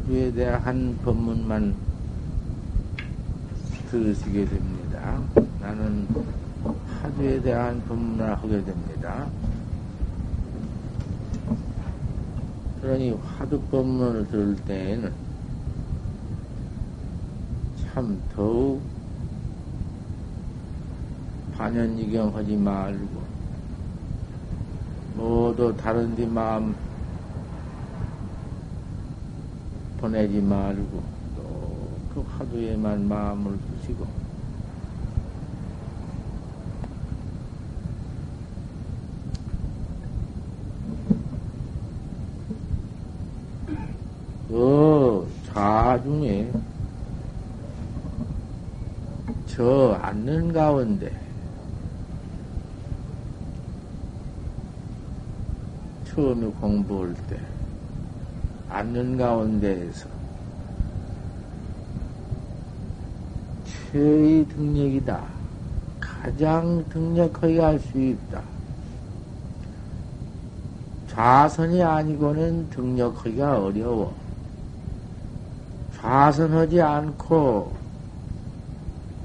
화두에 대한 법문만 들으시게 됩니다. 나는 화두에 대한 법문을 하게 됩니다. 그러니 화두 법문을 들을 때에는 참 더욱 반연이경 하지 말고 모두 다른 데 마음 보내지 말고 또 그 화두에만 마음을 두시고. 그 좌중에 저 앉는 가운데 처음에 공부할 때 앉는 가운데에서 최의 등력이다. 가장 등력하게 할 수 있다. 좌선이 아니고는 등력하기가 어려워. 좌선하지 않고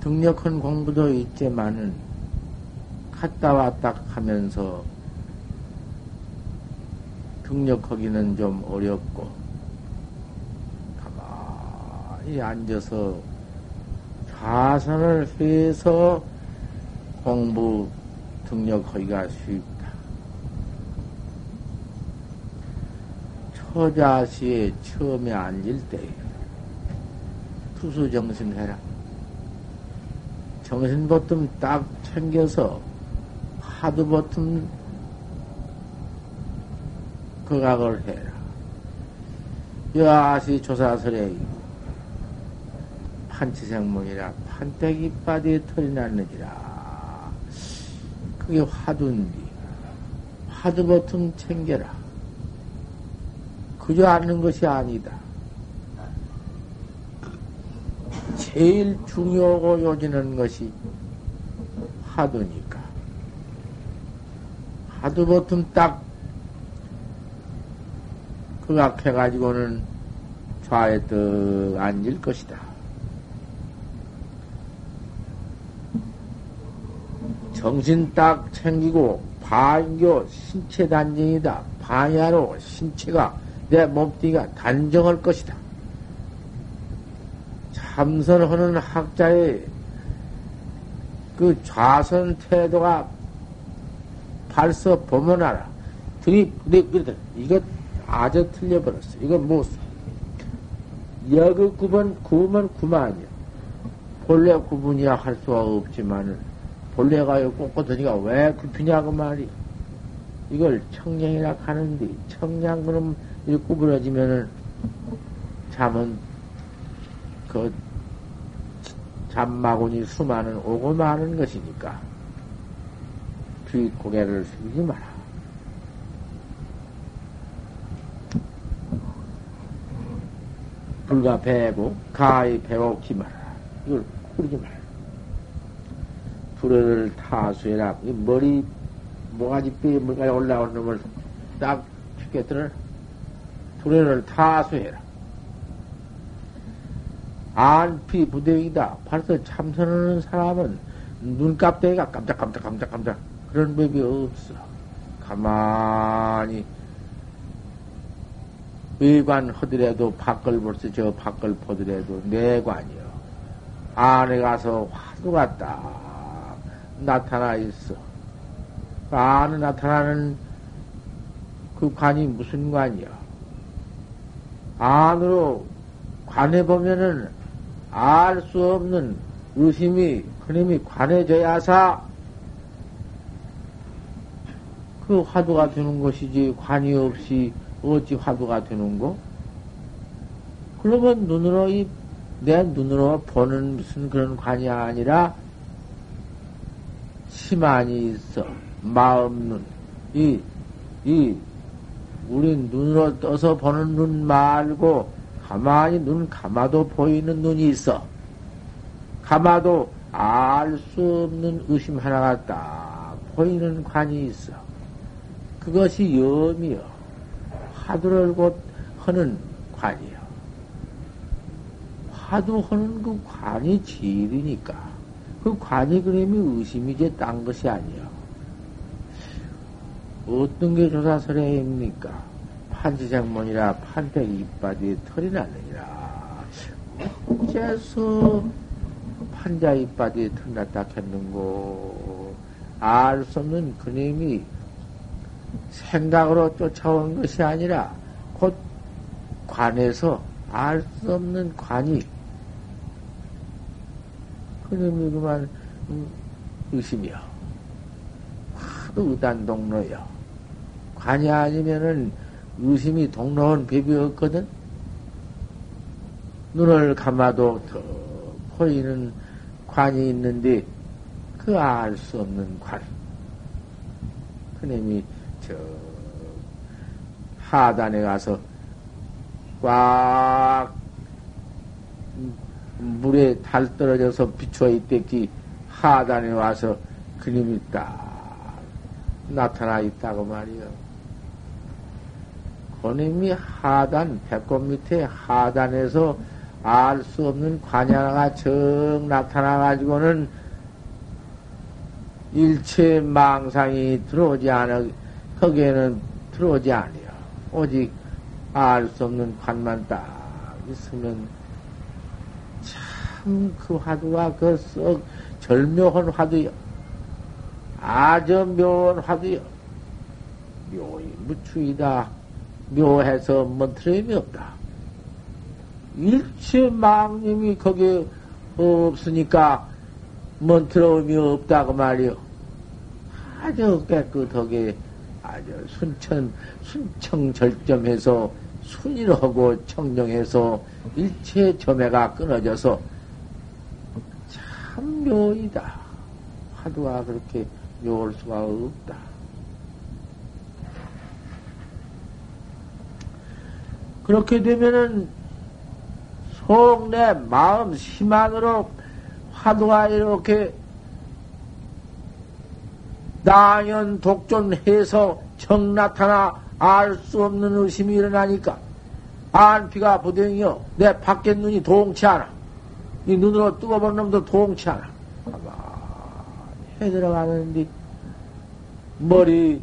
등력한 공부도 있지만은 갔다 왔다 하면서 등력하기는 좀 어렵고 가만히 앉아서 좌선을 해서 공부 등력하기가 쉽다. 처자시에 처음에 앉을 때 투수 정신해라. 정신 보통 딱 챙겨서 하도 보통 거각을 해라. 여아시 조사설에 판치생문이라 판때기 바디에 털이 났느니라. 그게 화두인디. 화두 보통 챙겨라. 그저 앉는 것이 아니다. 제일 중요하고 요지는 것이 화두니까. 화두 보통 딱 극악해가지고는 좌에 떡 앉을 것이다. 정신 딱 챙기고 반교 신체 단정이다. 반야로 신체가 내 몸뚱이가 단정할 것이다. 참선하는 학자의 그 좌선 태도가 발서 보면 알아. 등이, 이거, 이거 아주 틀려버렸어. 이거 뭐, 여그 구분, 구분 구만이야. 본래 구분이야 할 수가 없지만은, 본래가 꼿꼿하니까 왜 굽히냐고 말이. 이걸 청량이라 하는데, 청량 그럼 이 구부러지면은, 잠은, 그, 잠마군이 수많은 오고 많은 것이니까, 귀 고개를 숙이지 마라. 불가 배고 가히 배고기 마라. 이걸 꾸리지 마라. 불을 타수해라. 이 머리 모가지 뼈에 뭔가 올라오는 놈을 딱 죽겠더라. 불을 타수해라. 안피 부대이다. 벌써 참선하는 사람은 눈깜대기가 깜짝깜짝 깜짝깜짝 그런 법이 없어. 가만히 외관 하더라도 밖을 벌써 저 밖을 보더라도 내관이요. 안에 가서 화두가 딱 나타나 있어. 그 안에 나타나는 그 관이 무슨 관이야? 안으로 관해 보면은 알 수 없는 의심이 그놈이 관해져야사 그 화두가 되는 것이지 관이 없이 어찌 화두가 되는고? 그러면 눈으로 이, 내 눈으로 보는 무슨 그런 관이 아니라 심한이 있어. 마음 눈. 이, 이, 우리 눈으로 떠서 보는 눈 말고 가만히 눈 감아도 보이는 눈이 있어. 감아도 알 수 없는 의심 하나가 딱 보이는 관이 있어. 그것이 염이여. 화두를 곧 하는 관이요. 화두하는 그 관이 질이니까. 그 관이 그림이 의심이 이제 딴 것이 아니야. 어떤 게 조사설해입니까? 판지장문이라 판백 이빨이 털이 났느니라. 어째서 판자 이빨이 털 났다 했는고? 알 수 없는 그림이 생각으로 쫓아온 것이 아니라 곧 관에서 알 수 없는 관이 그놈이 그만 의심이요. 하도 의단 동로요. 관이 아니면은 의심이 동로한 법이 없거든. 눈을 감아도 더 보이는 관이 있는데 그 알 수 없는 관. 그놈이 저 하단에 가서 꽉 물에 달 떨어져서 비추어 있댔기 하단에 와서 그림이 딱 나타나 있다고 말이요. 그님이 하단, 배꼽 밑에 하단에서 알 수 없는 관야가 정 나타나가지고는 일체 망상이 들어오지 않아, 거기에는 들어오지 아니요. 오직 알 수 없는 관만 딱 있으면 참 그 화두가 그 썩 절묘한 화두요. 아주 묘한 화두요. 묘히 무추이다. 묘해서 먼트림이 없다. 일체 망님이 거기에 없으니까 먼트러움이 없다고 말이요. 아주 깨끗하게 아주 순천, 순청 절점해서 순일하고 청정해서 일체 점해가 끊어져서 참 묘이다. 화두가 그렇게 묘할 수가 없다. 그렇게 되면은 속내 마음 심안으로 화두가 이렇게 나연 독존해서 정 나타나 알 수 없는 의심이 일어나니까 안피가 부댕이요 내 밖에 눈이 동치 않아. 이 눈으로 뜨거본 놈도 동치 않아. 해 들어가는데 머리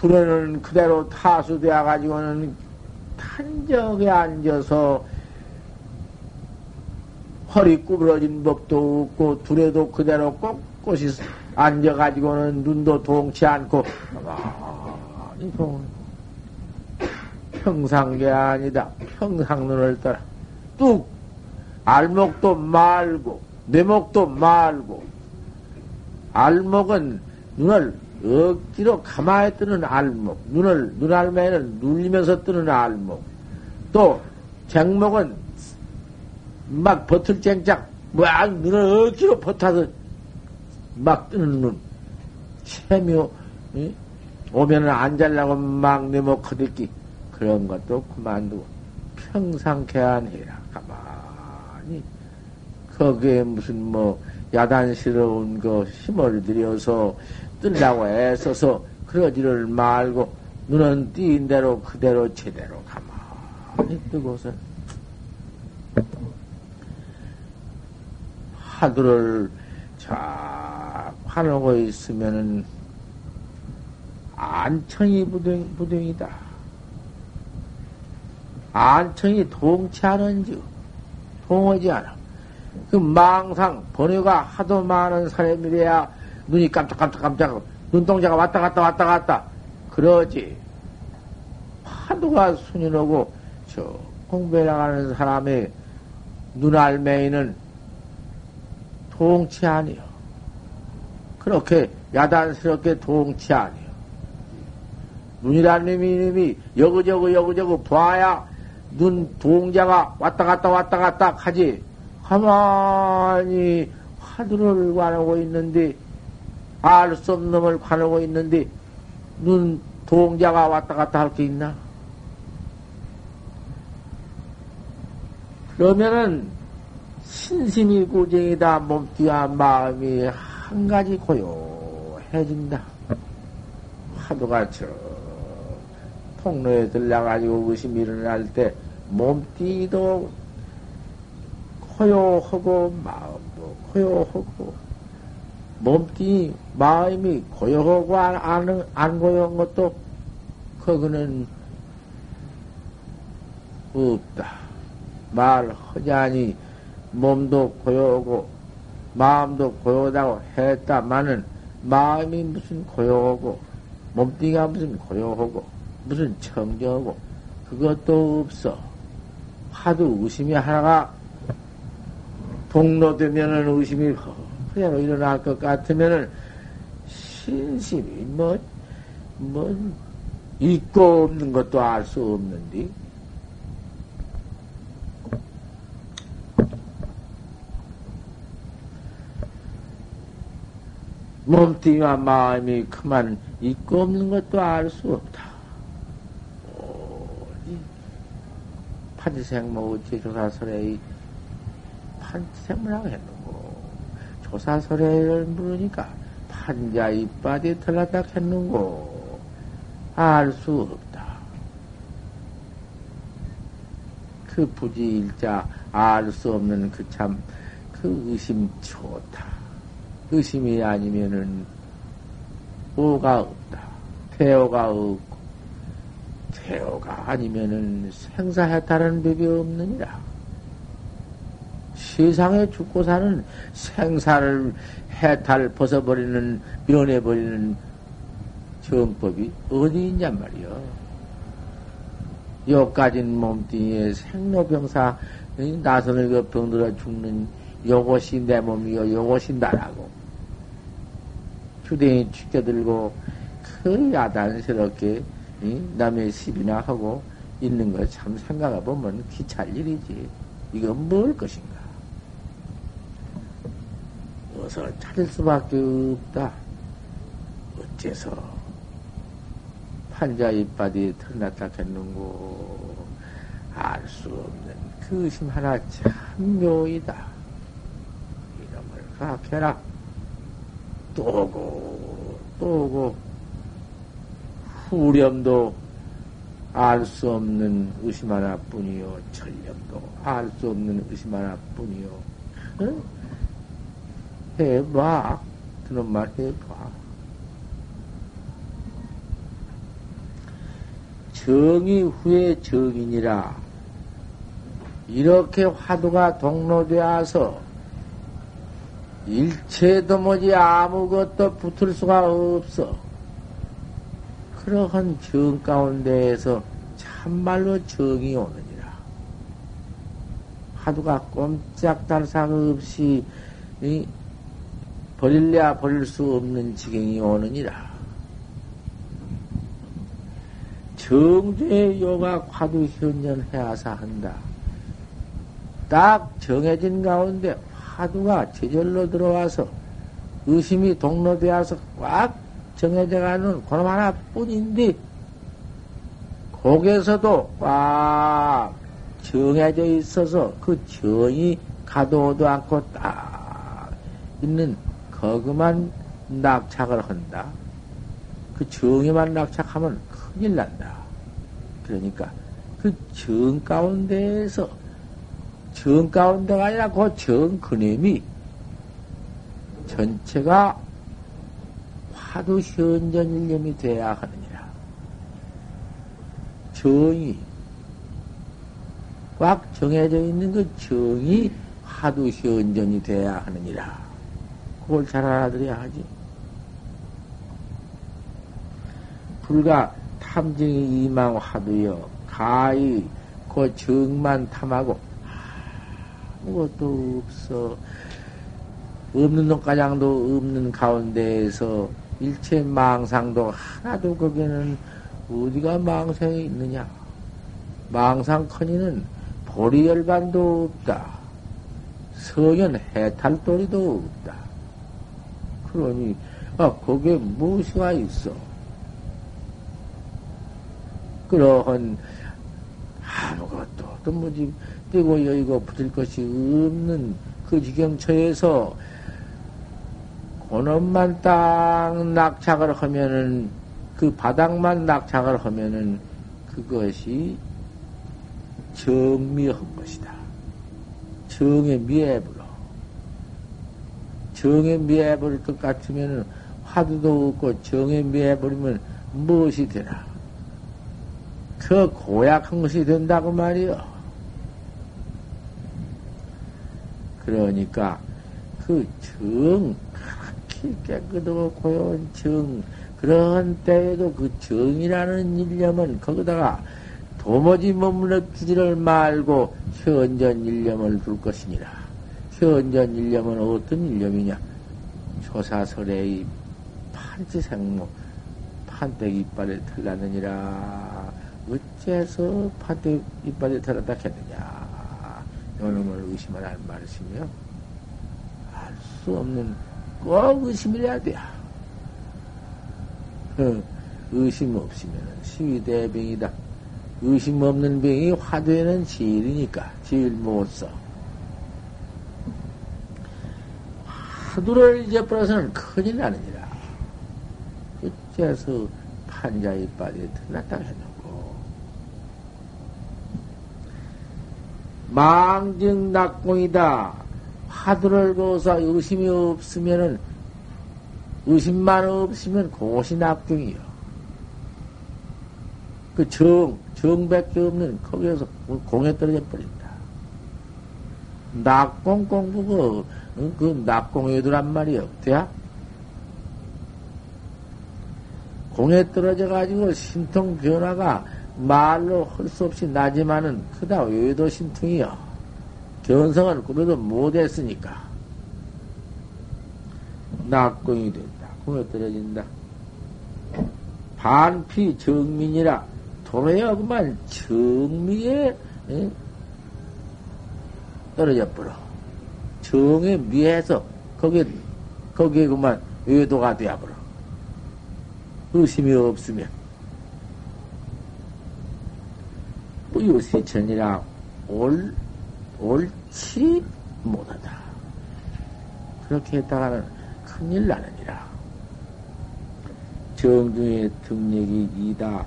두려는 그대로 타수되어 가지고는 탄적에 앉아서 허리 구부러진 법도 없고 두레도 그대로 꼿꼿이 앉아가지고는 눈도 동치 않고 동 평상계 아니다. 평상 눈을 따라. 뚝! 알목도 말고 뇌목도 말고 알목은 눈을 억지로 가만히 뜨는 알목, 눈을, 눈알매는 눌리면서 뜨는 알목, 또, 쟁목은 막 버틀 쟁짝, 막 눈을 억지로 버타서 막 뜨는 눈, 체묘, 응? 오면은 앉으려고 막 내목 커듣기, 그런 것도 그만두고, 평상 개안해라, 가만히. 거기에 무슨 뭐, 야단스러운 거 힘을 들여서 뜨려고 애써서 그러지를 말고 눈은 띄인 대로 그대로 제대로 가만히 뜨고서 하두를 쫙 화놓고 있으면은 안청이 부등, 부등이다. 안청이 동치하는지, 동하지 않아. 그 망상, 번뇌가 하도 많은 사람이래야 눈이 깜짝깜짝깜짝, 눈동자가 왔다 갔다 왔다 갔다. 그러지. 파도가 순인하고, 저, 공부해 나가는 사람의 눈알매이는 동치 아니요. 그렇게 야단스럽게 동치 아니요. 눈이라는 이름이 여기저기 여기저기 봐야 눈 동자가 왔다 갔다 왔다 갔다 하지. 가만히 화두를 관하고 있는데 알 수 없는 놈을 관하고 있는데 눈 동자가 왔다 갔다 할 게 있나? 그러면은 신심이 고쟁이다 몸띠와 마음이 한 가지 고요해진다. 화두가 저 통로에 들려가지고 의심이 일어날 때 몸띠도 고요하고 마음도 고요하고 몸뚱이 마음이 고요하고 안, 안, 안 고요한 것도 그거는 없다. 말하자니 몸도 고요하고 마음도 고요하다고 했다마는 마음이 무슨 고요하고 몸뚱이가 무슨 고요하고 무슨 청정하고 그것도 없어. 하도 의심이 하나가 동로되면은 의심이 그냥 일어날 것 같으면은 신심이 뭐, 뭐, 있고 없는 것도 알 수 없는데. 몸뚱이와 마음이 그만 있고 없는 것도 알 수 없다. 판지생모 어째 조사설에 판지생모라고 했는고 조사설에를 물으니까 판자 이빠디 털났다 했는고 알 수 없다. 그 부지 일자 알 수 없는 그참그 의심 좋다. 의심이 아니면은 오가 없다. 태오가 없고 태오가 아니면은 생사해탈하는 법이 없느니라. 세상에 죽고 사는 생사를 해탈 벗어버리는 밀어내버리는 정법이 어디 있냔 말이요. 요까진 몸뚱이에 생로병사 나선을 그 병들어 죽는 요것이 내 몸이요 요것이 나라고 주댕이 죽여들고 그 야단스럽게 남의 시비나 하고 있는 거 참 생각해 보면 귀찰 일이지. 이건 뭘 것인가? 어서 찾을 수밖에 없다. 어째서 판자 이빨이 털났다 했는고 알 수 없는 그 의심 하나 참 묘이다. 이름을 각해라. 또고 또고 후렴도 알 수 없는 의심 하나뿐이요. 전념도 알 수 없는 의심 하나뿐이요. 응? 해봐. 그런 말 해봐. 정이 후에 정이니라. 이렇게 화두가 동로되어서 일체도 뭐지 아무것도 붙을 수가 없어. 그러한 정 가운데에서 참말로 정이 오느니라. 하두가 꼼짝달싹 없이 버릴래야 버릴 수 없는 지경이 오느니라. 정죄 요가 화두 현전해야사 한다. 딱 정해진 가운데 화두가 제절로 들어와서 의심이 동로되어서 꽉 정해져 가는 그놈 하나뿐인데, 거기에서도 꽉 정해져 있어서 그 정이 가도도 않고 딱 있는 거기만 낙착을 한다. 그 정에만 낙착하면 큰일 난다. 그러니까 그 정 가운데에서 정 가운데가 아니라 그 정 그림이 전체가 하도 현전일념이 돼야 하느니라. 정이 꽉 정해져 있는 그 정이 하도 현전이 돼야 하느니라. 그걸 잘 알아들어야 하지. 불과 탐정이 이망 하도요. 가히 그 정만 탐하고 아무것도 없어. 없는 놈가장도 없는 가운데에서 일체 망상도 하나도 거기는 어디가 망상이 있느냐? 망상커니는 보리열반도 없다. 서연 해탈도리도 없다. 그러니, 아, 거기에 무엇이가 있어? 그러한 아무것도 또 뭐지 떼고 여의고 붙을 것이 없는 그 지경처에서 그놈만 딱 낙착을 하면은, 그 바닥만 낙착을 하면은, 그것이 정미한 것이다. 정에 미해버려. 정에 미해버릴 것 같으면 화두도 없고 정에 미해버리면 무엇이 되나? 그 고약한 것이 된다고 말이요. 그러니까 그 정, 깨끗하고 고요한 정, 그런 때에도 그 정이라는 일념은 거기다가 도무지 머물러지를 말고 현전 일념을 둘 것이니라. 현전 일념은 어떤 일념이냐? 조사설의 판치생모, 판때기 이빨에 털났느니라. 어째서 판때기 이빨에 털었다 했느냐? 요놈을 의심을 할 말씀이요. 알 수 없는 꼭 의심을 해야 돼. 어, 의심 없으면 시위대병이다. 의심 없는 병이 화두에는 제일이니까, 제일 못 써. 화두를 잊어버려서는 큰일 나느니라. 어째서 판자의 빠지에 틀렸다 해놓고. 망증 낙공이다. 화두를 거서 의심이 없으면은, 의심만 없으면 그것이 낙공이요. 그 정, 정밖에 없는 거기에서 공에 떨어져 버린다. 낙공 공부가 그 낙공애들란 말이야. 어때야? 공에 떨어져 가지고 신통 변화가 말로 할 수 없이 나지만은 크다 외도 신통이요. 견성을 꾸며도 못했으니까 낙공이 된다. 공에 떨어진다. 반피 정민이라 그만 정미에 에? 떨어져 버려. 정에 미해서 거기에 거기에 그만 외도가 되어 버려. 의심이 없으면 뿌유세천이라 올 옳지 못하다. 그렇게 했다가는 큰일 나느니라. 정중의 등력이 이다.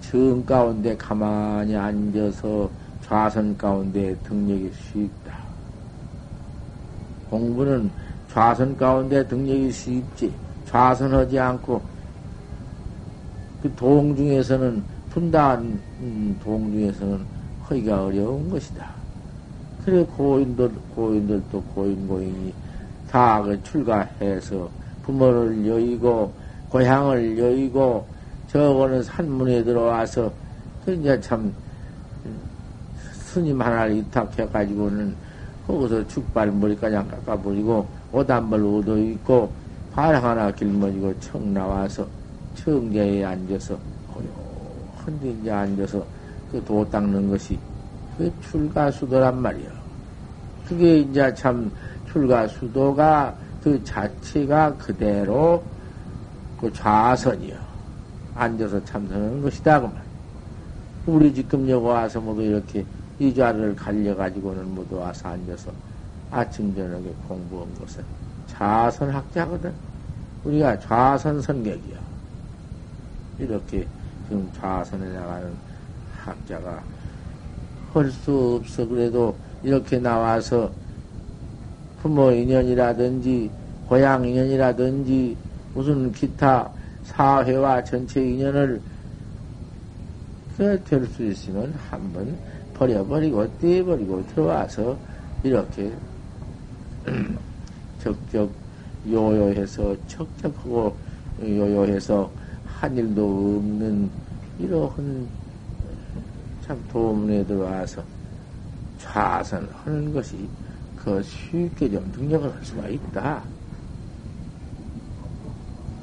정 가운데 가만히 앉아서 좌선 가운데 등력이 쉽다. 공부는 좌선 가운데 등력이 쉽지. 좌선하지 않고 그 동중에서는 분다한 음, 동중에서는 하기가 어려운 것이다. 그래 고인들 고인들도 고인 고인이 다 그 출가해서 부모를 여의고 고향을 여의고 저거는 산문에 들어와서, 그 이제 참, 스님 하나를 위탁해가지고는 거기서 축발 머리까지 깎아버리고, 옷한벌 얻어 입고, 발 하나 길머지고 청 나와서 청자에 앉아서, 헌데 이제 앉아서 그 도 닦는 것이 그 출가수도란 말이야. 그게 이제 참 출가수도가 그 자체가 그대로 그 좌선이요. 앉아서 참선하는 것이다. 그만. 우리 지금 여기 와서 모두 이렇게 이 자리를 갈려가지고는 모두 와서 앉아서 아침, 저녁에 공부한 것은 좌선학자거든. 우리가 좌선 선객이야. 이렇게 지금 좌선에 나가는 학자가 할 수 없어. 그래도 이렇게 나와서 부모 인연이라든지 고향 인연이라든지 무슨 기타 사회와 전체 인연을 될 수 있으면 한번 버려버리고 떼버리고 들어와서 이렇게 적적 요요해서 척척하고 요요해서 한 일도 없는 이러한 참 도문에 들어와서 좌선하는 것이 그 쉽게 좀 능력을 할 수가 있다.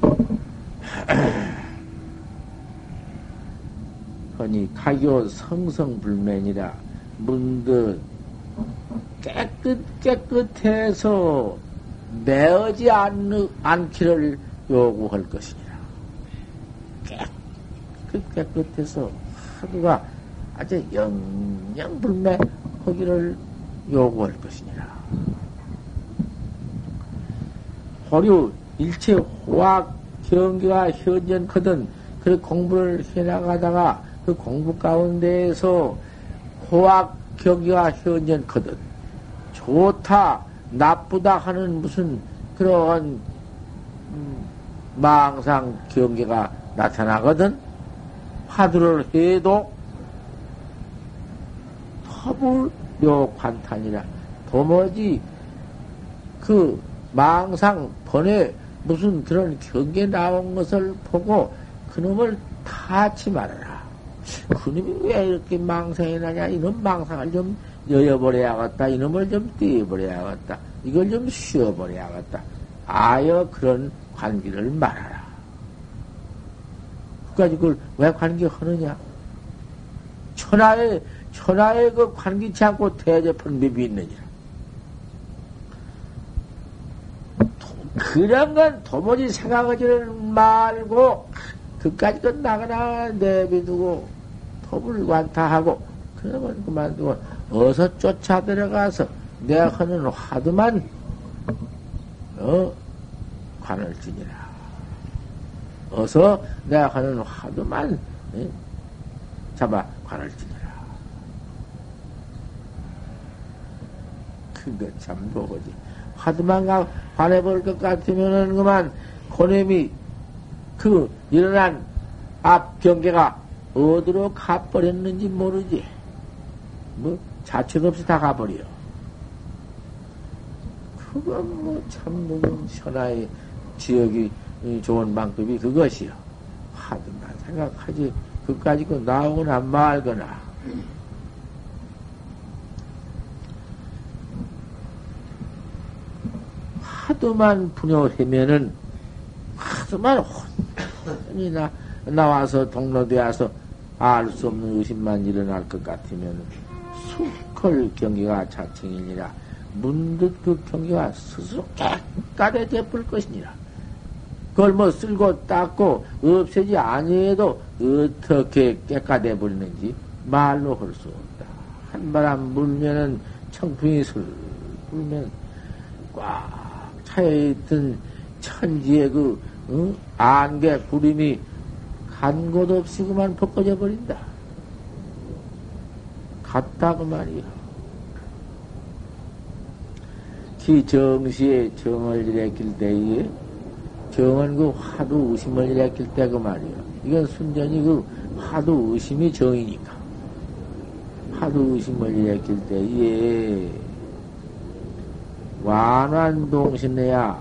허니 가교 성성불면이라 문득 깨끗 깨끗해서 매어지 않, 않기를 요구할 것이니라. 깨끗 깨끗해서 하루가 아주 영영불매 하기를 요구할 것이니라. 호류 일체 호학 경기가 현전거든 그 공부를 해나가다가 그 공부 가운데에서 호학 경기가 현전거든 좋다, 나쁘다 하는 무슨 그런 음, 망상 경계가 나타나거든. 화두를 해도 터불 관탄이라 도무지 그 망상 번에 무슨 그런 경계 나온 것을 보고 그놈을 타치 말아라. 그놈이 왜 이렇게 망상이 나냐? 이놈 망상을 좀 여여버려야겠다. 이놈을 좀 띄어버려야겠다. 이걸 좀 쉬어버려야겠다. 아여 그런 관계를 말하라. 그까지 그걸 왜 관계하느냐? 천하에, 천하에 그 관계치 않고 대접한 법이 있느냐? 그런 건 도무지 생각하지를 말고, 그까지 건 나가나 내비두고, 토불관타하고, 그러면 그만두고, 어서 쫓아 들어가서, 내가 하는 화두만, 어, 관을 지니라. 어서 내가 하는 화두만, 예? 잡아 관을 지 그거 참 뭐지. 화두만 가, 관해볼 것 같으면은 그만, 고냄이 그 일어난 앞 경계가 어디로 가버렸는지 모르지. 뭐, 자책 없이 다 가버려. 그건 뭐, 참, 뭐, 천하의 지역이 좋은 방법이 그것이요. 하든만 생각하지. 그까지 그 나오거나 말거나. 하도만 분여하면은, 하도만 혼이 나, 나와서 동로되 와서 알 수 없는 의심만 일어날 것 같으면, 수컬 경기가 자칭이니라. 문득 그 경계가 스스로 깨끗해져 볼 것이니라. 그걸 뭐 쓸고 닦고 없애지 아니해도 어떻게 깨끗해 버리는지 말로 할 수 없다. 한바람 불면은 청풍이 슬 불면 꽉 차여있던 천지의 그 어? 안개 구름이 간 곳 없이 그만 벗겨져 버린다. 갔다 그 말이야. 기 정시에 정을 일으킬 때에 정은 그 화두 의심을 일으킬 때 그 말이요. 이건 순전히 그 화두 의심이 정이니까. 화두 의심을 일으킬 때에 완완 동신내야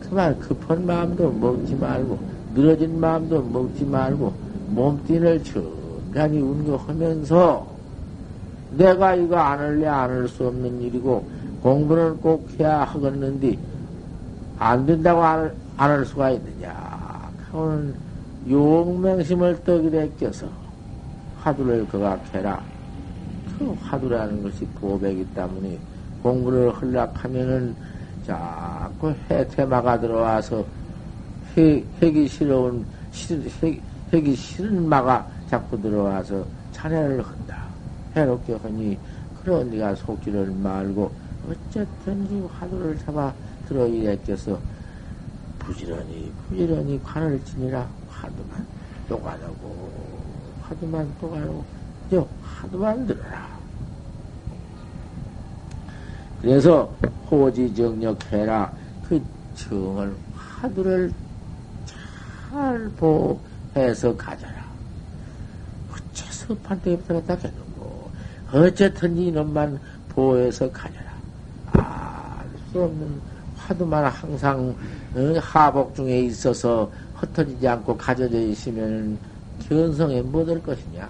그만 급한 마음도 먹지 말고 늘어진 마음도 먹지 말고 몸뚱이를 천천히 운동하면서 내가 이거 안 할래 안 할 수 없는 일이고 공부는 꼭 해야 하겠는데, 안 된다고 안, 할 수가 있느냐. 하고는 용맹심을 떡이래 껴서 화두를 거각해라. 그 화두라는 것이 보백이 때문에 공부를 흘락하면은 자꾸 해태마가 들어와서 해, 해기 싫어온, 해, 해기 싫은 마가 자꾸 들어와서 찬해를 한다. 해롭게 하니, 그런 네가 속지를 말고 어쨌든지 화두를 잡아 들어 이랬께서 부지런히 부지런히 관을 지니라 화두만 또 가려고 화두만 또 가려고 저 화두만 들어라. 그래서 호지정력해라 그 정을 화두를 잘 보해서 가져라. 어째서 판때기부터 갖다 개놓고 어쨌든 이놈만 보해서 가져라. 수 없는 화두만 항상 어, 하복 중에 있어서 흩어지지 않고 가져져 있으면 견성에 못할 것이냐?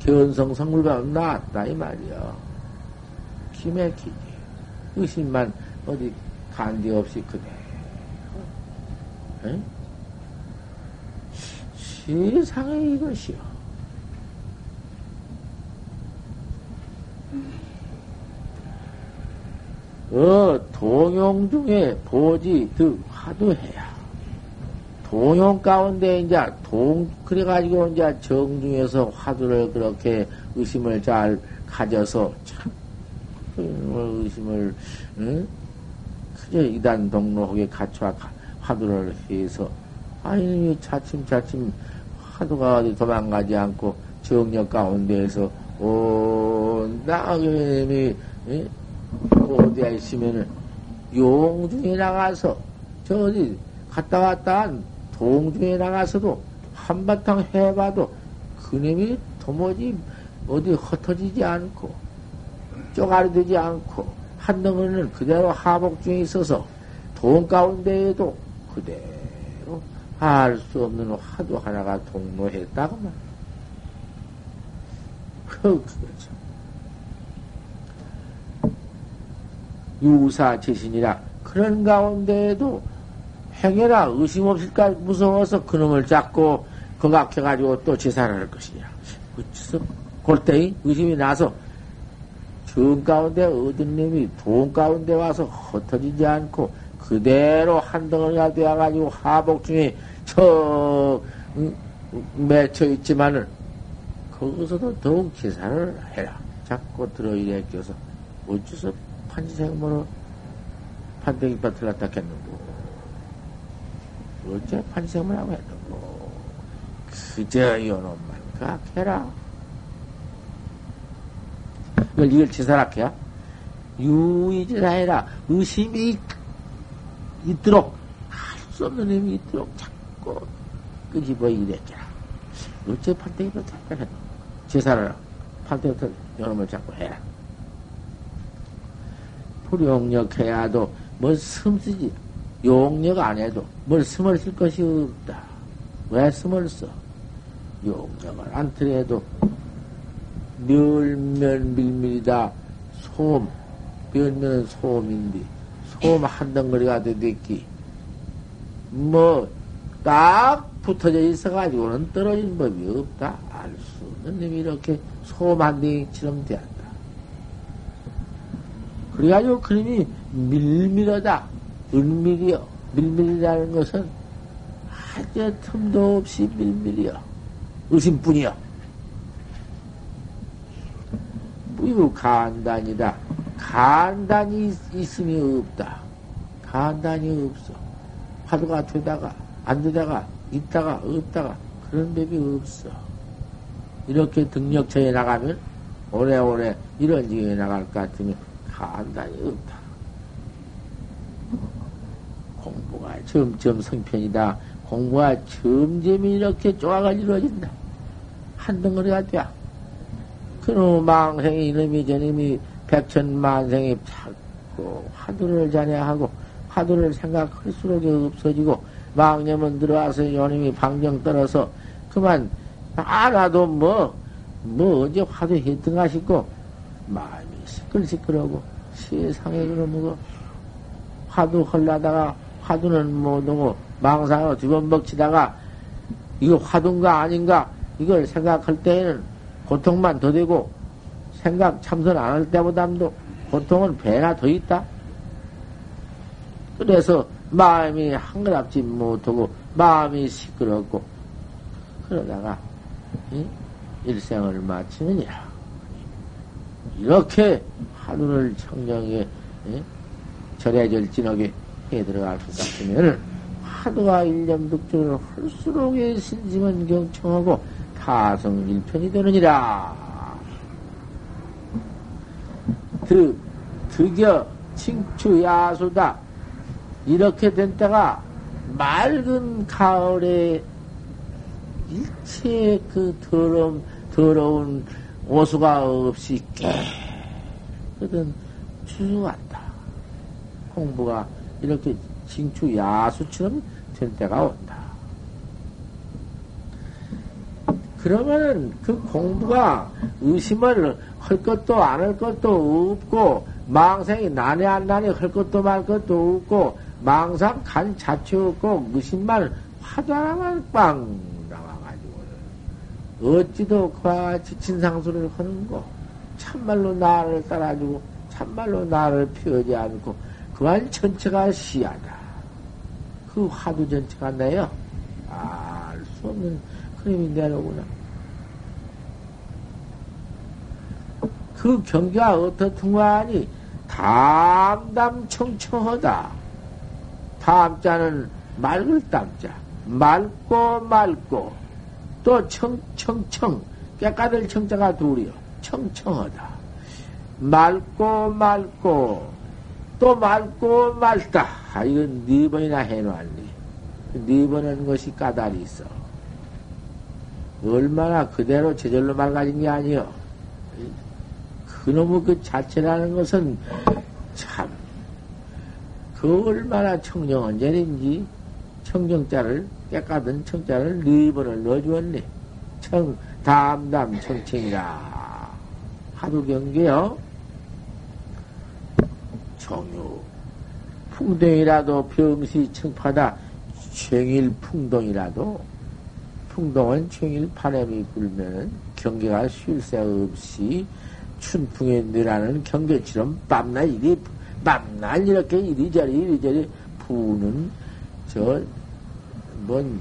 견성 성물가 나왔다 이 말이여. 기맥히지. 의심만 어디 간디 없이 그대. 에? 세상에 이것이요. 어, 동용 중에 보지 득 화두해야. 동용 가운데 이제 동, 그래가지고 이제 정중에서 화두를 그렇게 의심을 잘 가져서 참, 의심을, 응? 그저 이단 동로하게 갖춰 화두를 해서, 아니, 차츰차츰 화두가 어디 도망가지 않고 정력 가운데에서 온 나그님이 어디에 있으면은 용중에 나가서 저 어디 갔다 왔다 한 동중에 나가서도 한바탕 해봐도 그놈이 도무지 어디 흩어지지 않고 쪼가리되지 않고 한 덩어리는 그대로 하복 중에 있어서 돈 가운데에도 그대로 알 수 없는 화두 하나가 동로했다고 말. 그, 그거죠. 유사 제신이라 그런 가운데에도 행여나 의심 없을까 무서워서 그놈을 잡고 거각해가지고 또 제사를 할 것이냐. 어째서 골때이 의심이 나서 정 가운데 얻은 놈이 돈 가운데 와서 흩어지지 않고 그대로 한 덩어리가 되어가지고 하복 중에 저 맺혀 있지만은 거기서도 더욱 제사를 해라. 자꾸 들어이래 껴서 어째서 판지생모로 판때기 밭을 갖다 겠는고 어째 판지생모라고 했는고 그저 이놈만 각해라. 이걸 이걸 제사락해야 유의제사해라. 의심이 있도록 할 수 없는 힘이 있도록 자꾸 끄집어 이랬잖아. 어째 판때기 밭을 갖다 했는고 제사를 판때부터 요놈을 자꾸 해라. 불용력해야도 뭘 숨쓰지. 용력 안 해도 뭘 숨을 쓸 것이 없다. 왜 숨을 써? 용력을 안 들여도 멸면 밀밀이다. 소음. 멸면은 소음인데 소음 한 덩어리가 되겠기. 뭐, 딱 붙어져 있어가지고는 떨어진 법이 없다. 알 수 없는 놈이 이렇게 소음 한 덩이처럼 되었다. 그래가지고 그림이 밀밀하다. 은밀이요. 밀밀이라는 것은 아주 틈도 없이 밀밀이요. 의심뿐이요. 무유 간단이다. 간단이 있 음이 없다. 간단이 없어. 화두가 되다가, 안 되다가, 있다가, 없다가, 그런 법이 없어. 이렇게 등력처에 나가면, 오래오래 이런 지경에 나갈 것 같으면, 간단히 없다. 공부가 점점 성편이다. 공부가 점점 이렇게 쪼아가 이루어진다. 한 덩어리가 돼. 그놈 망생이 이놈이 저놈이 백천만생이 자꾸 화두를 자네하고 화두를 생각할수록 없어지고 망념은 들어와서 요놈이 방정 떨어서 그만 알아도 뭐, 뭐 언제 화두 했던가 싶고 마음이 시끌시끌하고 세상에 그러면 그 화두 헐라다가 화두는 못하고 망상으로 두번 먹치다가 이거 화두인가 아닌가 이걸 생각할 때에는 고통만 더 되고 생각 참선 안 할 때보다도 고통은 배나 더 있다. 그래서 마음이 한가랍지 못하고 마음이 시끄럽고 그러다가 이? 일생을 마치느니라. 이렇게 하루를 청정에 절해절 진하게 해 들어갈 것 같으면 하루가 일념득정을 할수록의 신심은 경청하고 타성 일편이 되느니라. 드, 드겨 칭추 야수다. 이렇게 된 때가 맑은 가을에 일체 그 더러운, 더러운 오수가 없이 깨끗은 추수한다. 공부가 이렇게 징추 야수처럼 될 때가 온다. 그러면은 그 공부가 의심을 할 것도 안 할 것도 없고 망상이 나네 안 나네 할 것도 말 것도 없고 망상 간 자체 없고 의심만 화두 하나만 빵 나와가지고 어찌도 그와 같이 진상소리를 하는 거 참말로 나를 따라주고 참말로 나를 피하지 않고 그한 전체가 시하다. 그 화두 전체가 내요. 알 수 없는 그림이 내려오구나. 그 경계가 어떻든가 하니 담담청청하다. 담자는 맑을 담자. 맑고 맑고 또 청청청 깨까들 청자가 둘이요. 청청하다. 맑고 맑고 또 맑고 맑다. 아, 이건 네 번이나 해놓았니. 네번한 것이 까다리 있어. 얼마나 그대로 제절로 맑아진 게 아니여. 그놈의 그 자체라는 것은 참, 그 얼마나 청정한 절인지 청정자를, 깨끗한 청자를 네 번을 넣어주었네. 청, 담담 청청이라. 하도 경계요. 정유. 풍덩이라도 병시 청파다. 챙일 풍덩이라도 풍동은 챙일 바람이 불면 경계가 쉴 새 없이 춘풍에 늘하는 경계처럼 밤낮 이리 밤낮 이렇게 이리저리 이리저리 부는 저 뭔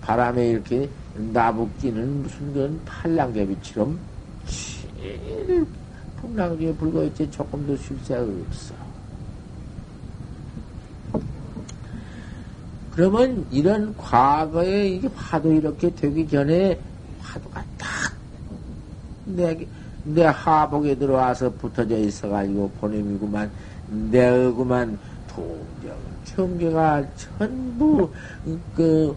바람에 이렇게 나부끼는 무슨 그런 팔랑개비처럼 제일 풍랑주에 불고 있지 조금도 쉴 새가 없어. 그러면 이런 과거에 이게 파도 이렇게 되기 전에 파도가 딱 내, 내 하복에 들어와서 붙어져 있어가지고 보냄이구만, 내구만 동정, 청계가 전부 그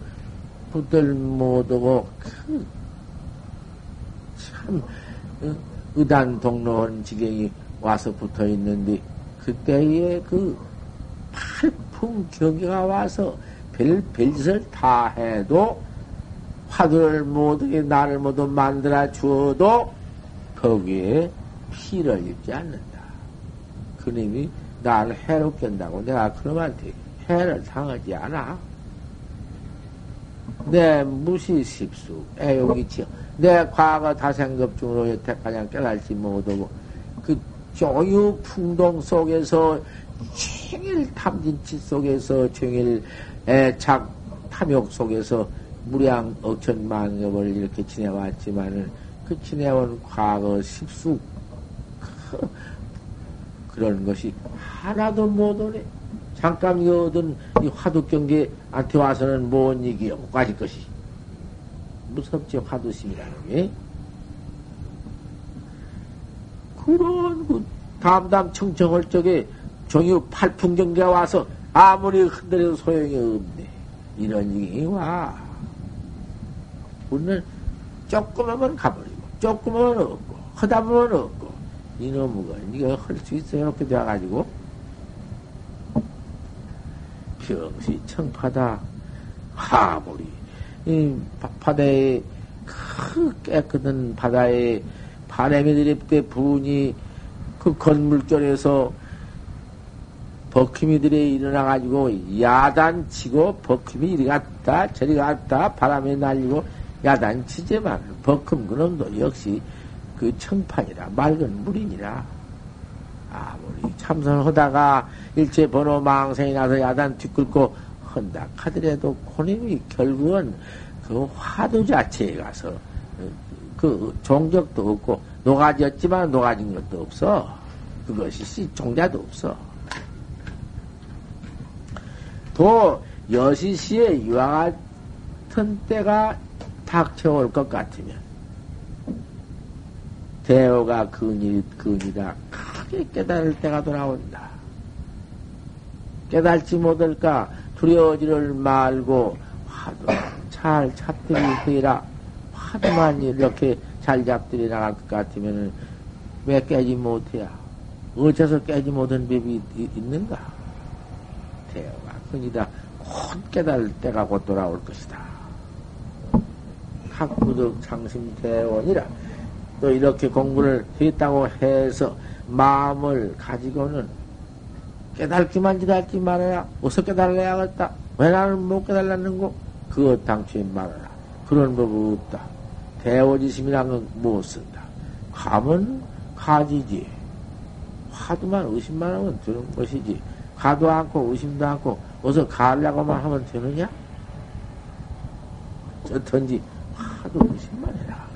붙들 못하고 그, 참 의단 동로원 지경이 와서 붙어 있는데 그때에 그 팔풍 경계가 와서 별, 별짓을 다 해도 화두를 못하게 나를 모두 만들어 주어도 거기에 피를 입지 않는다. 그님이 나를 해롭게 한다고 내가 그놈한테 해를 당하지 않아. 내 무시 십수, 애용이치여. 내 과거 다생급 중으로 여태까지 깨달지 못하고, 그 조유 풍동 속에서, 챙일 탐진치 속에서, 챙일 애착 탐욕 속에서 무량 억천만ገብ을 이렇게 지내왔지만은 그 지내온 과거 십수 그, 그런 것이 하나도 못 오네. 잠깐 얻은 이 화두 경계한테 와서는 뭔? 못 가질 것이. 무섭지, 화두심이라는 게. 그런 그 담담 청청할 적에 종유 팔풍경계 와서 아무리 흔들어도 소용이 없네. 이런 얘기 와. 우리는 조금하면 가버리고, 조금하면 없고, 하다 보면 없고, 이놈의 거, 니가 할수 있어. 이렇게 돼가지고, 병시 청파다, 하물이, 이 바다에, 그 깨끗한 바다에 바람이 들이때 부은이 그 건물결에서 버킴이들이 일어나가지고 야단치고 버킴이 이리 갔다 저리 갔다 바람에 날리고 야단치지만 버킴 그놈도 역시 그 청판이라 맑은 물이니라. 아무리 참선하다가 일체 번호 망생이 나서 야단 뒤끌고 헌다 하더라도 고님이 결국은 그 화두 자체에 가서 그 종적도 없고 녹아졌지만 녹아진 것도 없어. 그것이 종자도 없어. 또 여시시에 이와 같은 때가 닥쳐올 것 같으면 대오가 근이, 근이다. 크게 깨달을 때가 돌아온다. 깨달지 못할까 두려워지를 말고 화두 잘 잡들이 흐이라 화두만 이렇게 잘 잡들이 나갈 것 같으면은 왜 깨지 못해야? 어째서 깨지 못한 법이 있는가? 대오가 흔히다 곧 깨달을 때가 곧 돌아올 것이다. 학구득 장심대원이라 또 이렇게 공부를 했다고 해서 마음을 가지고는 깨달기만 기다리지 말아야 어서 깨달아야겠다. 왜 나는 못 깨달았는고? 그것 당초에 말아라. 그런 법 없다. 대오지심이란 건 못 쓴다. 감은 가지지. 화두만 의심만 하면 되는 것이지. 가도 않고 의심도 않고 어서 가려고만 하면 되느냐? 어떤지 하도 의심만 해라.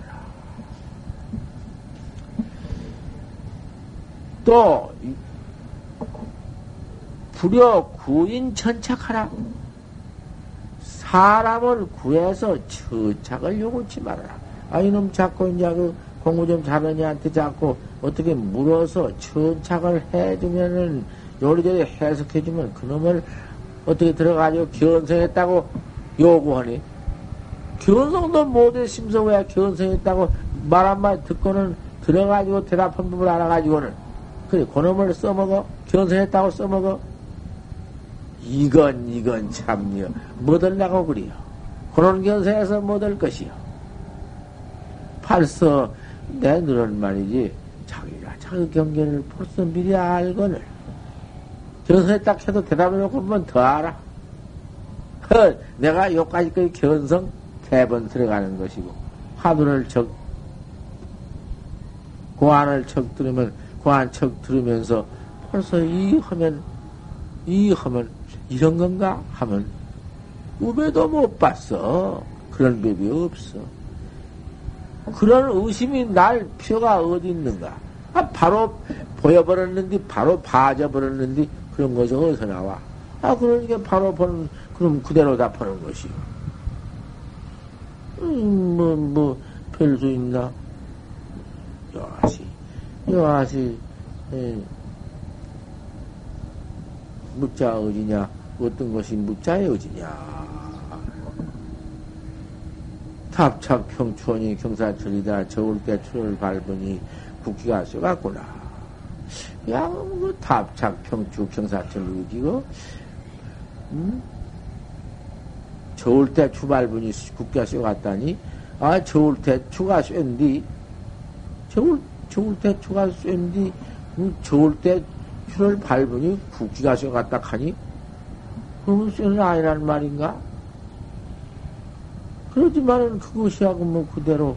또 불여 구인 천착하라. 사람을 구해서 처착을 요구치 말아라. 아, 이놈 자꾸 이제 그 공부 좀 자변이한테 잡고 어떻게 물어서 천착을 해주면은 요리저리 해석해주면 그놈을 어떻게 들어가지고 견성했다고 요구하니? 견성도 못해 왜 견성했다고 말 한마디 듣고는 들어가지고 대답한 부분 알아가지고는 그래 그놈을 써먹어? 견성했다고 써먹어? 이건 이건 참요 못을라고 그래요? 그런 견성에서 못할 것이요? 팔서 내 늘은 말이지 자기가 자기 경계를 벌써 미리 알거늘 견성에 딱 해도 대답해놓고 한번 더 알아. 허, 내가 요까지까지 견성 세 번 들어가는 것이고 화두를 적 고안을 척 들으면 고안 척 들으면서 벌써 이 하면 이 하면 이런 건가? 하면 우배도 못 봤어. 그런 법이 없어. 그런 의심이 날 필요가 어디 있는가? 아 바로 보여버렸는데 바로 봐져버렸는데 그런 것이 어디서 나와? 아 그러니까 바로 보는 그럼 그대로 다 보는 것이요 음, 뭐, 뭐, 별수 있나? 여하시, 여하시, 에, 묻자 어디냐? 어떤 것이 묻자의 어디냐? 탑착 평촌이 경사철이다. 저울 때春을 밟으니 국기가 쏘갔구나. 야, 뭐, 탑착 평축 경사철 어디고? 음? 저울 때 추발분이 국기가 쏘갔다니? 아, 저울 때 추가 쏜디? 저울, 저울 때 추가? 그 저울 때 추를 밟으니 국기가 쏘갔다 하니? 그러면 쏘는 아니란 말인가? 그러지만은 그것이 하고 뭐 그대로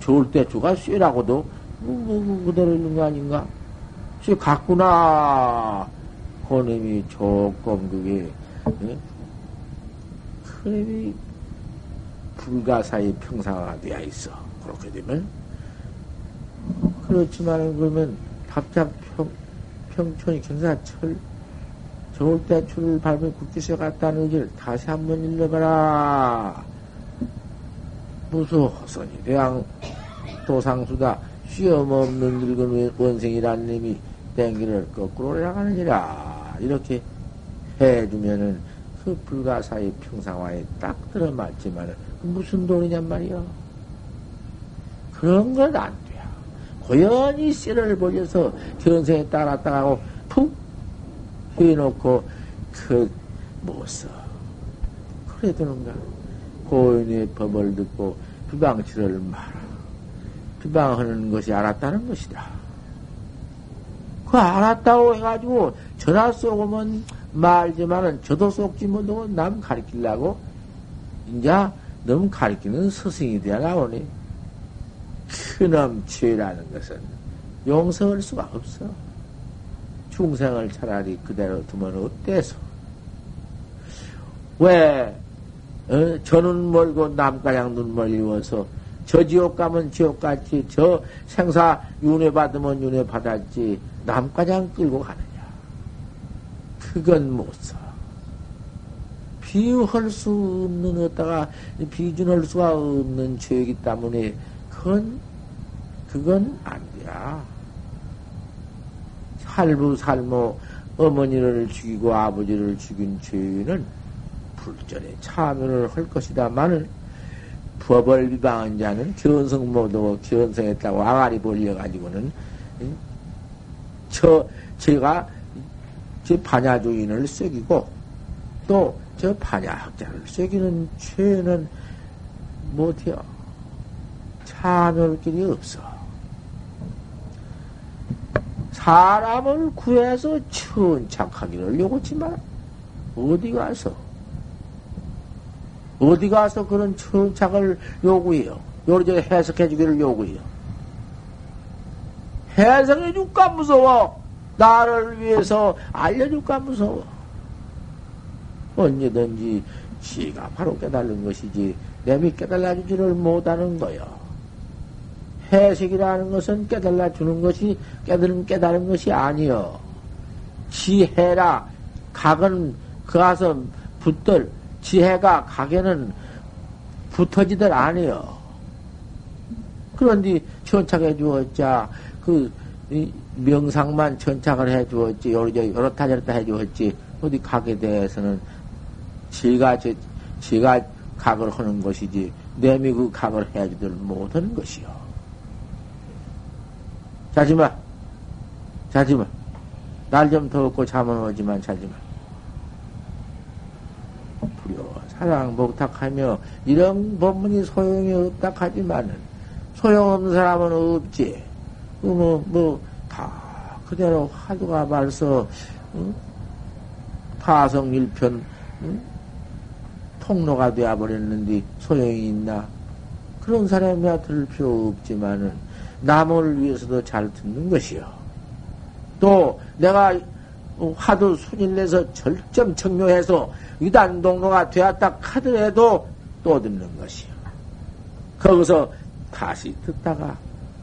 저울 때 추가 쏘라고도 뭐, 뭐, 뭐 그대로 있는 거 아닌가? 쇠 갔구나. 그놈이 조금 그게, 예? 그림이 불가사의 평상화가 되어 있어. 그렇게 되면. 그렇지만 그러면 답답 평, 평촌이 경사철 좋을 때 줄을 밟은 국기서 갔다는 의지를 다시 한번 읽어봐라. 무수 허선이 대양 도상수다 쉬엄 없는 늙은 원생이란 님이 땡기를 거꾸로 올라가느니라. 이렇게 해주면은 그 불가사의 평상화에 딱 들어맞지만 무슨 돈이냔 말이야. 그런 건 안 돼. 고연히 씨를 벌려서 견생에 따랐다 하고 푹 해놓고 그 못 써. 그래 되는가. 고연의 법을 듣고 비방치를 말아. 비방하는 것이 알았다는 것이다. 그 알았다고 해가지고 전화 쏘고면 말지만은 저도 속지 못하고 남 가르치려고 이제 너무 가르치는 스승이 되어 나오니 그놈 죄라는 것은 용서할 수가 없어. 중생을 차라리 그대로 두면 어때서? 왜, 어? 저는 멀고 남가양 눈 멀리워서 저 지옥 가면 지옥 같지, 저 생사 윤회 받으면 윤회 받았지, 남가장 끌고 가느냐. 그건 못 써. 비유할 수 없는 어다가 비준할 수가 없는 죄이기 때문에 그건 그건 안 돼야. 살부 살모 어머니를 죽이고 아버지를 죽인 죄는 불전에 참여를 할 것이다마는 법을 비방한 자는 견성 못하고 견성했다고 아가리 벌려가지고는 저 제가 저 반야주인을 썩이고 또 저 반야 학자를 썩이는 죄는 못해요. 참여할 길이 없어. 사람을 구해서 천착하기를 요구지만 어디 가서 어디 가서 그런 천착을 요구해요. 요리저리 해석해 주기를 요구해요. 해석해 줄까 무서워. 나를 위해서 알려줄까 무서워. 언제든지 지가 바로 깨달는 것이지 내미 깨달아주지를 못하는 거요. 해석이라는 것은 깨달아주는 것이 깨달은 깨달은 것이 아니요. 지혜라 각은 그 가서 붙들 지혜가 각에는 붙어지들 아니요. 그런데 천착해 주었자, 그, 명상만 천착을 해 주었지, 요렇다 저렇다 해 주었지, 어디 가게 대해서는 제가, 제, 제가 각을 하는 것이지, 내미 그 각을 해주들 못하는 것이요. 자지마. 자지마. 날 좀 더웠고 잠은 오지만 자지마. 불여 사랑 목탁하며 이런 법문이 소용이 없다 하지만은 소용없는 사람은 없지. 그 뭐, 뭐, 다 그대로 화두가 말서, 응? 파성 일편, 응? 통로가 되어버렸는데 소용이 있나? 그런 사람이야 들을 필요 없지만은 남을 위해서도 잘 듣는 것이요. 또 내가 화두 순일 내서 절점 청묘해서 위단 동로가 되었다 하더라도 또 듣는 것이요. 거기서 다시 듣다가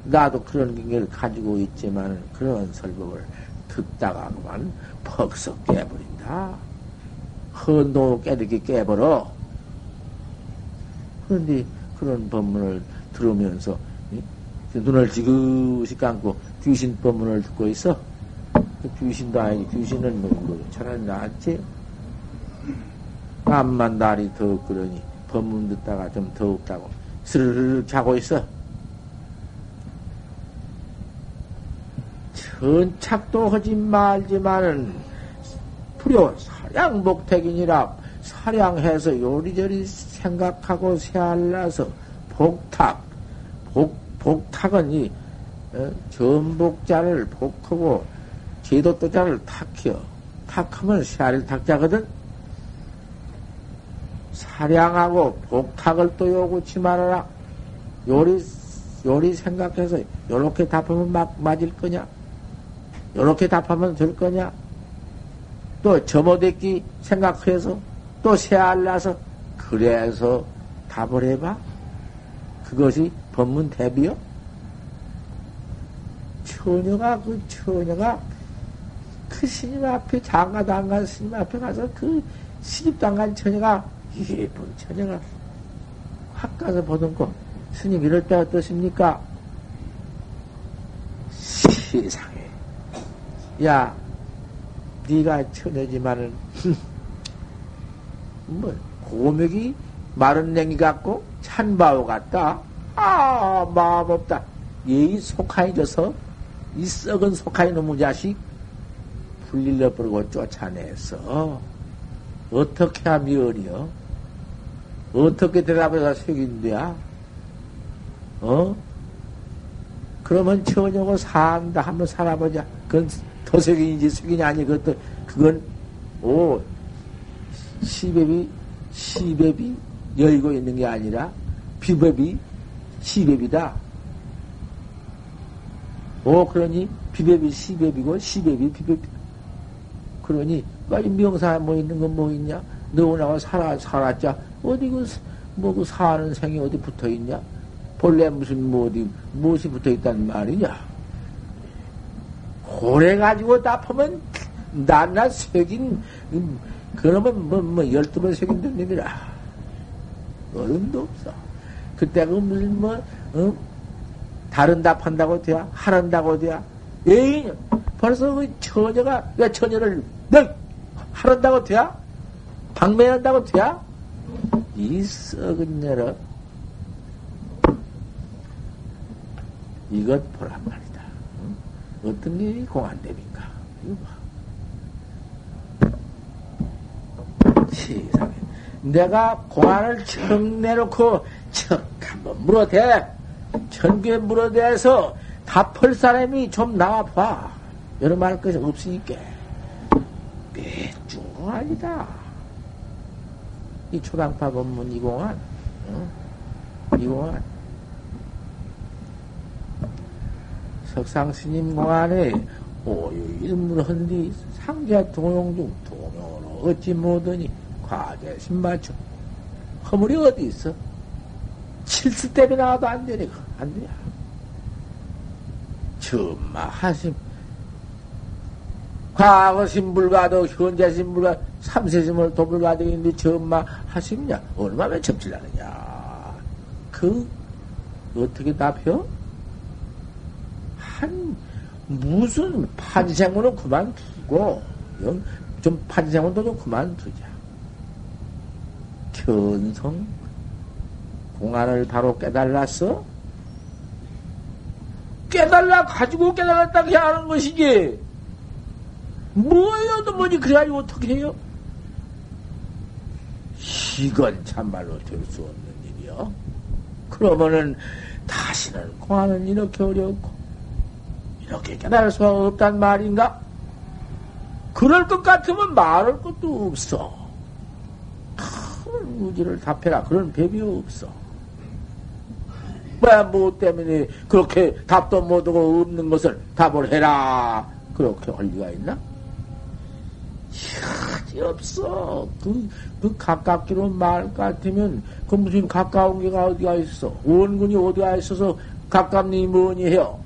나도 그런 걸 가지고 있지만 그런 설법을 듣다가 그만 퍽석 깨버린다. 헌도 깨르게 깨버려. 그런데 그런 법문을 들으면서 눈을 지그시 감고 귀신 법문을 듣고 있어. 그 귀신도 아니지. 귀신은 뭐, 뭐 차라리 낫지. 암만 날이 더욱 그러니 법문 듣다가 좀 더욱다고 스르르 자고 있어. 천착도 하지 말지만은 불효 사량복택이니라 사량해서 요리저리 생각하고 새알라서 복탁 복 복탁은 이 어, 전복자를 복하고 제도도자를 탁혀 탁하면 새알 탁자거든? 사량하고 복탁을 또 요구치 말아라. 요리 요리 생각해서 요렇게 답하면 막 맞을 거냐 요렇게 답하면 될 거냐 또 점어댔기 생각해서 또 새알나서 그래서 답을 해봐. 그것이 법문 대비요? 처녀가 그 처녀가 그 스님 앞에 장가도 안간 스님 앞에 가서 그 시집도 안간 처녀가 예쁜 처녀가 확 가서 보던 거 스님 이럴 때 어떻습니까? 세상에 야 네가 처녀지만은 뭐 고맥이 마른 냉이 같고 찬 바오 같다. 아 마음 없다. 예의 속하이져서 이 썩은 속하이 놈의 자식 불릴러 버리고 쫓아내서 어떻게 하면 어려? 어떻게 대답해서 색인데야? 어? 그러면 처녀고 산다 한번 살아보자. 그건 더색인지 색인이 아니 그것도 그건 오 시베비, 시베비 열고 있는 게 아니라 비베비, 시베비다. 오, 그러니 비베비, 시베비고 시베비, 비베비. 그러니, 빨리 명사 뭐 있는 건 뭐 있냐? 너하고 살아, 살았자, 어디 그, 뭐 그 사는 생이 어디 붙어 있냐? 본래 무슨 뭐 어디, 무엇이 붙어 있단 말이냐? 고래 가지고 답하면 낱낱 색인, 그러면 뭐, 뭐, 열두 번 색인된 놈이라. 어른도 없어. 그때가 무슨 뭐, 어? 다른 답한다고 돼야? 하란다고 돼야? 에이, 벌써 그 처녀가, 왜 처녀를, 너, 하란다고 돼야? 방매한다고 돼야? 이 썩은 녀러. 이것 보란 말이다. 어떤 일이 공안됩니까? 이거 봐. 세상에. 내가 공안을 청 내놓고 청 한번 물어대. 천개 물어대서 답할 사람이 좀 나와봐. 여러 말할 것이 없으니까. 거 아니다. 이 초당파 법문 이공안. 어? 이공안. 석상 스님 공안에 오유 일물헌디 상자 동용중 동용으로 어찌 못하니 과제 신맞춤. 허물이 어디 있어? 칠수 때문에 나와도 안 되네. 안 돼야. 전마 하심. 과거 신불가도 현재 신불가 삼세 신물 도불가도 있는데 전마 하심냐? 얼마나 접질하느냐? 그 어떻게 답해요? 한, 무슨 판생으로 그만두고, 좀 판생으로 좀 그만두자. 견성, 공안을 바로 깨달았어? 깨달라 가지고 깨달았다 그냥 하는 것이지. 뭐여도 뭐지 그래가지고 어떻게 해요? 이건 참말로 될 수 없는 일이요. 그러면은 다시는 공안은 이렇게 어렵고 이렇게 깨달을 수가 없단 말인가? 그럴 것 같으면 말할 것도 없어. 큰 무지를 답해라. 그런 법이 없어. 왜, 뭐 때문에 그렇게 답도 못하고 없는 것을 답을 해라. 그렇게 할 리가 있나? 이 없어. 그, 그 가깝기로 말 같으면, 그 무슨 가까운 게가 어디가 있어? 원군이 어디가 있어서 가깝니 뭐니 해요?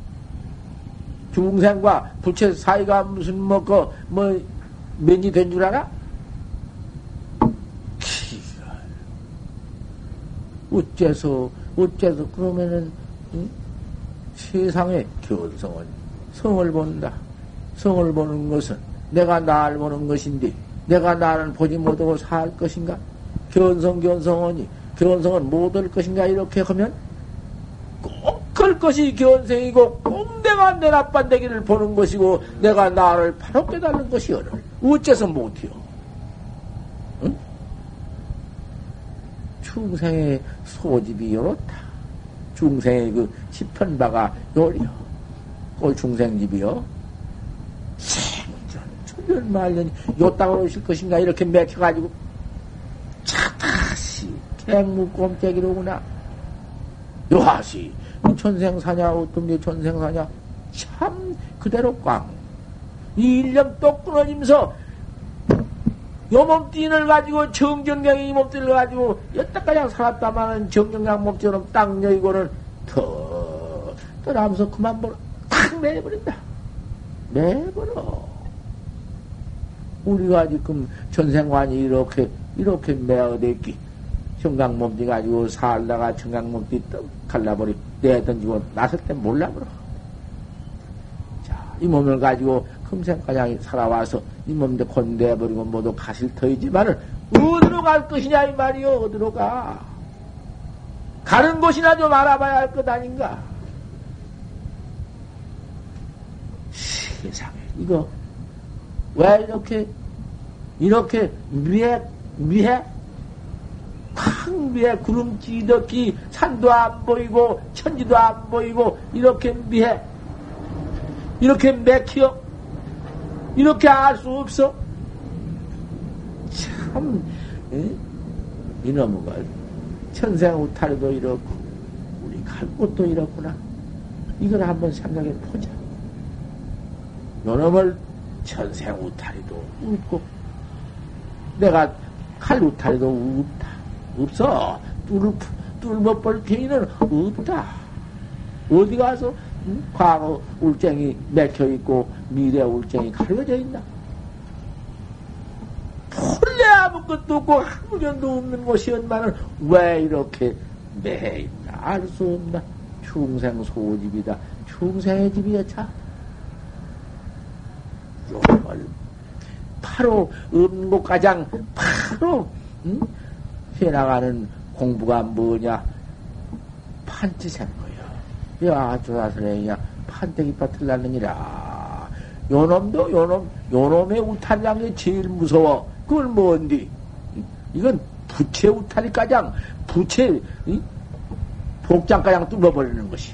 중생과 부채 사이가 무슨 뭐, 그, 뭐, 면이 된 줄 알아? 어째서, 어째서, 그러면은, 응? 세상에 견성은 성을 본다. 성을 보는 것은 내가 나를 보는 것인데, 내가 나를 보지 못하고 살 것인가? 견성, 견성원이, 견성은 못 할 것인가? 이렇게 하면, 꼭 그럴 것이 견성이고, 꼭 내가 내 나빤데기를 보는 것이고, 내가 나를 바로 깨달는 것이 오늘. 어째서 못해요? 응? 중생의 소집이 요렇다. 중생의 그 시편바가 요리요. 꼴 중생집이요. 생전, 천년, 말년, 요 땅으로 오실 것인가, 이렇게 맥혀가지고, 차, 다시, 갱무 꼼짝이로구나. 요하시, 천생사냐, 어떤 게 천생사냐, 참, 그대로 꽝. 이 일념 똑 끊어지면서, 요 몸뚱이를 가지고 정정경이 이 몸뚱이를 가지고 여태까지 살았다마는 정정경 몸뚱이는 딱 여기고는 더 떠나면서 그만 보러 탁 내버린다. 내버려. 우리가 지금 전생관이 이렇게, 이렇게 매어댔기. 청강몸띠 가지고 살다가 청강몸띠 떡 갈라버리 내던지고 나설 때 몰라버려. 자, 이 몸을 가지고 금생가장 살아와서 이 몸도 곧 내버리고 모두 가실 터이지만은 어디로 갈 것이냐 이 말이요 어디로 가 가는 곳이나 좀 알아봐야 할 것 아닌가 세상에, 이거, 왜 이렇게, 이렇게 미해, 미해? 큰 미해, 구름 찌덕기, 산도 안 보이고, 천지도 안 보이고, 이렇게 미해? 이렇게 맥혀? 이렇게 알 수 없어? 참, 에? 이놈의 걸, 천생 우타리도 이렇고, 우리 갈 곳도 이렇구나. 이걸 한번 생각해 보자. 요놈을 천생 우타리도 없고, 내가 칼 우타리도 없다. 없어. 뚫, 뚫어볼 개인은 없다. 어디 가서 응? 과거 울쟁이 맥혀 있고 미래 울쟁이 가려져 있나? 본래 아무것도 없고 아무견도 없는 것이었만은 왜 이렇게 매 있나? 알 수 없나? 충생 소집이다. 충생의 집이야, 참. 요걸 바로 없는 곳 가장 바로 응? 해나가는 공부가 뭐냐 판치생 거야. 야 조사스레야 판때기 밭을 났느니라. 요놈도 요놈 요놈의 우탈난 게 제일 무서워. 그걸 뭔디? 이건 부채 우탈이 가장 부채 응? 복장 가장 뚫어버리는 것이.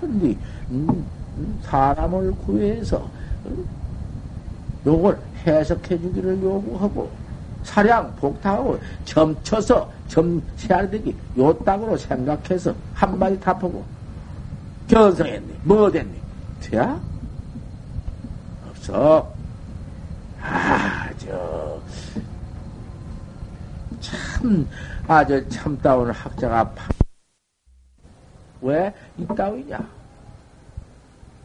근데 음, 사람을 구해서 요걸 해석해 주기를 요구하고 사량 복탕하고 점쳐서 점세알되기 요 땅으로 생각해서 한마디 답하고 견성했니? 뭐 됐니? 돼야? 없어. 아, 저, 참, 아주 참다운 학자가 파... 왜 이따위냐?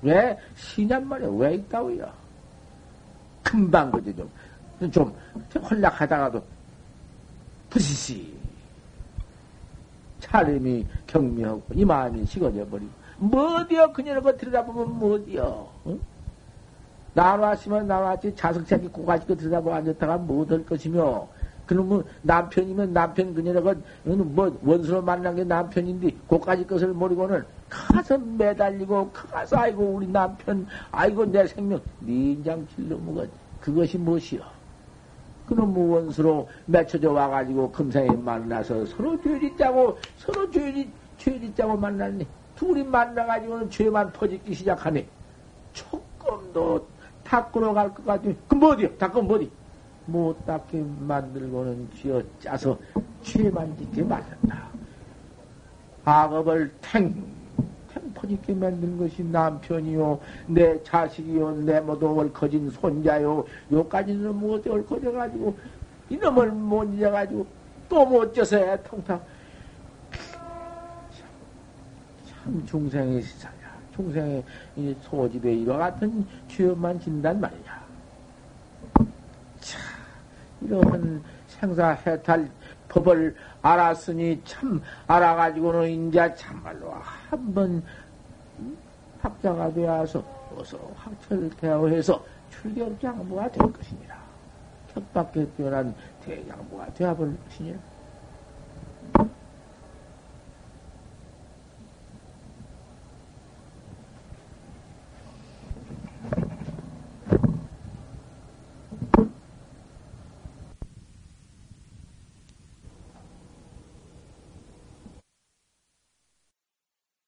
왜 시냔 말이야? 왜 있다고요? 금방 그지 좀, 좀 홀락하다가도 부시시. 차림이 경미하고 이 마음이 식어져 버리고. 뭐디어 그녀를 거 들여다보면 뭐디어 응? 나왔으면 나왔지 자석차기 고가지고 들여다보고 앉았다가 못할 것이며. 그러면 남편이면 남편 그녀가 뭐 원수로 만난 게 남편인데 고까지 것을 모르고는 가서 매달리고 가서 아이고 우리 남편 아이고 내 생명 민장 질러 먹어 그것이 무엇이여 그놈 원수로 맺혀져 와가지고 금상에 만나서 서로 죄짓자고 서로 죄짓 죄짓자고 만났니? 둘이 만나가지고는 죄만 퍼지기 시작하네. 조금도 닦으러 갈 것 같으면 그 뭐디요? 닦으면 뭐디? 못 닦게 만들고는 쥐어 짜서 죄만 짓게 만든다. 악업을 탱, 탱 퍼짓게 만든 것이 남편이요, 내 자식이요, 내 모두 얽어진 손자요, 요까지는 못해 얽어져가지고, 이놈을 못 잊어가지고, 또 못 져서 애통탕. 참, 중생의 시사야. 중생의 소집에 이와 같은 죄만 진단 말이야. 이런 생사 해탈 법을 알았으니 참 알아가지고는 이제 참말로 한번 학자가 되어서 어서 학철대어해서 출격 장부가 될 것이니라. 격밖에 뛰어난 대장부가 되어버릴 것이니라.